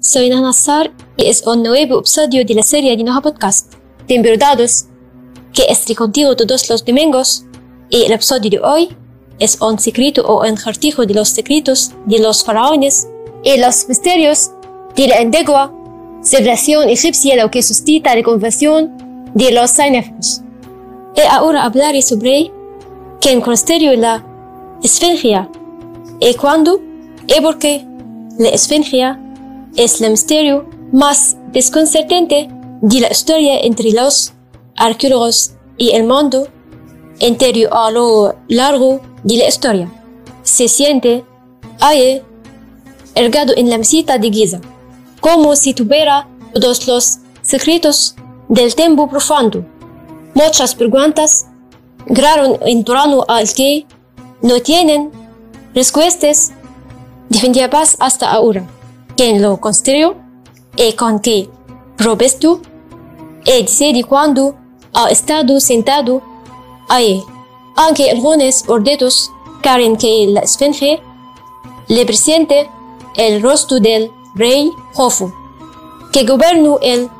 Soy Nana Sar y es un nuevo episodio de la serie de Noja Podcast. Temperdados, que estoy contigo todos los domingos y el episodio de hoy es un secreto o un jartijo de los secretos de los faraones y los misterios de la antigua civilización egipcia lo que suscita la conversión de los cinéfilos. Y ahora hablaré sobre quién considero la esfingia y cuándo y por qué la esfingia es el misterio más desconcertante de la historia entre los arqueólogos y el mundo entero a lo largo de la historia. Se siente ahí ergado en la mesita de Giza, como si tuviera todos los secretos del tiempo profundo. Muchas preguntas graron en torno al que no tienen respuestas definitivas hasta ahora quien lo construyó y con qué propósito y decide cuándo ha estado sentado ahí. Aunque algunos ordetos creen que la esfinge le presente el rostro del rey Jofu, que gobernó el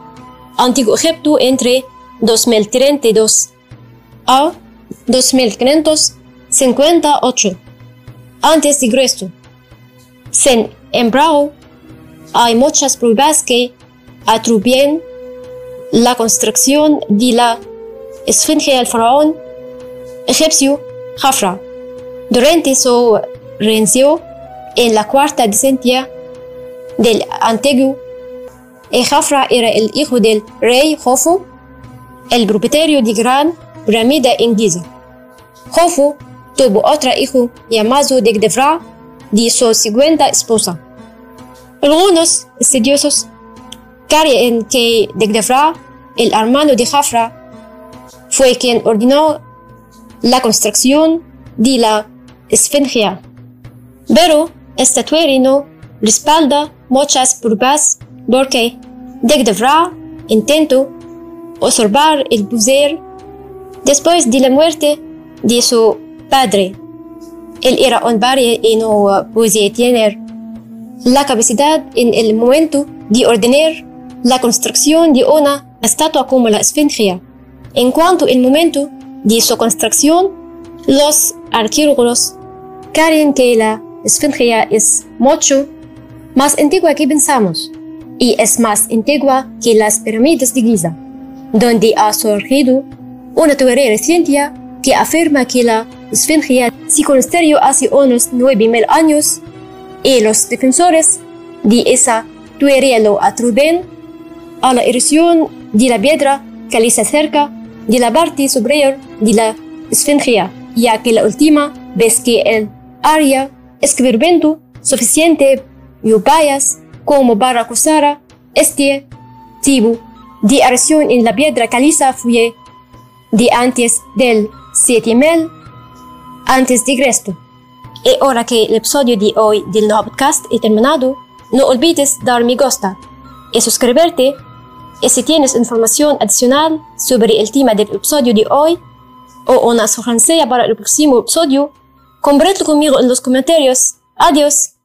antiguo Egipto entre 2032 a 2558 antes de Cristo. Sin embargo, hay muchas pruebas que atribuyen la construcción de la esfinge al faraón egipcio Jafra durante su reinado en la cuarta descendia del antiguo y Jafra era el hijo del rey Jofu, el propietario de gran pirámide en Giza. Jofu tuvo otro hijo llamado Degdefra de su segunda esposa. Algunos estudiosos creen que Degdefra, el hermano de Jafra, fue quien ordenó la construcción de la esfinge. Pero esta teoría no respalda muchas pruebas porque Degdefra intentó observar el poder después de la muerte de su padre. Él era un barrio y no podía tener la capacidad en el momento de ordenar la construcción de una estatua como la esfinge. En cuanto al momento de su construcción, los arqueólogos creen que la esfinge es mucho más antigua que pensamos y es más antigua que las pirámides de Giza, donde ha surgido una teoría reciente que afirma que la esfinge se construyó hace unos 9.000 años y los defensores de esa teoría lo atribuyen a la erosión de la piedra caliza cerca de la parte superior de la esfinge, ya que la última vez que el área escribiendo suficiente lluvias como para acusar este tipo de erosión en la piedra caliza fue de antes del 7000 antes de Cristo. Y ahora que el episodio de hoy del podcast es terminado, no olvides dar me gusta y suscribirte. Y si tienes información adicional sobre el tema del episodio de hoy o una sugerencia para el próximo episodio, compártelo conmigo en los comentarios. Adiós.